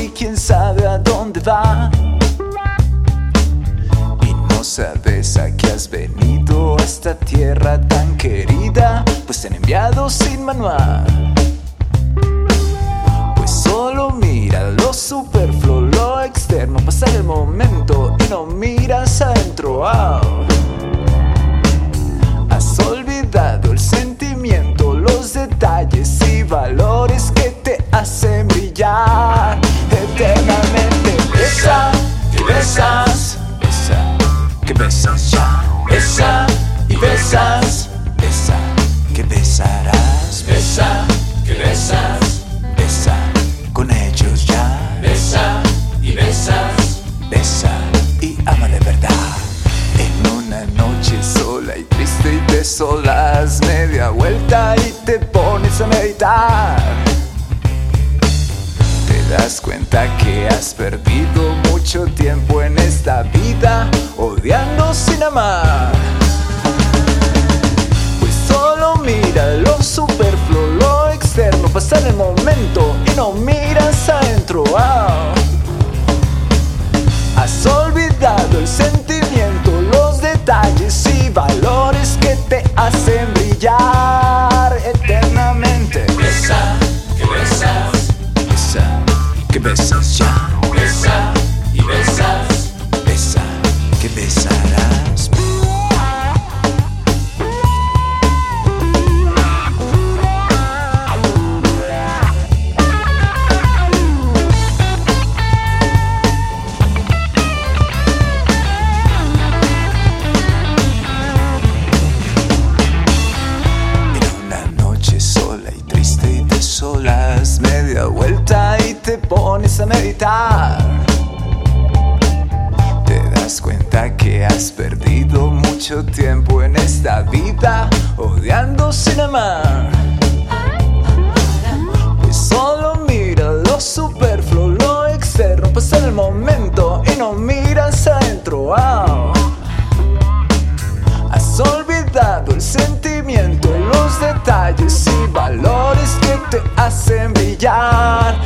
y quién sabe a dónde va. Y no sabes a qué has venido a esta tierra tan querida, pues te han enviado sin manual. Pues solo mira lo superfluo, lo externo, pasar el momento y no miras adentro. Oh. Has olvidado el sentido besas ya, esa y besas, esa que besarás, Besa, que besas, besa con ellos ya, besa y besas, besa y ama de verdad. En una noche sola y triste y te solas media vuelta y te pones a meditar. Te das cuenta que has perdido mucho tiempo en esta vida odiando sin amar. Pues solo mira lo superfluo, lo externo, pasar el momento y no miras adentro. Ah. Has olvidado el sentimiento, los detalles y valores que te hacen brillar te solas media vuelta y te pones a meditar. Has perdido mucho tiempo en esta vida odiando sin amar. Pues solo mira lo superfluo, lo externo, pasar el momento y no miras adentro. Wow. Has olvidado el sentimiento, los detalles y valores que te hacen brillar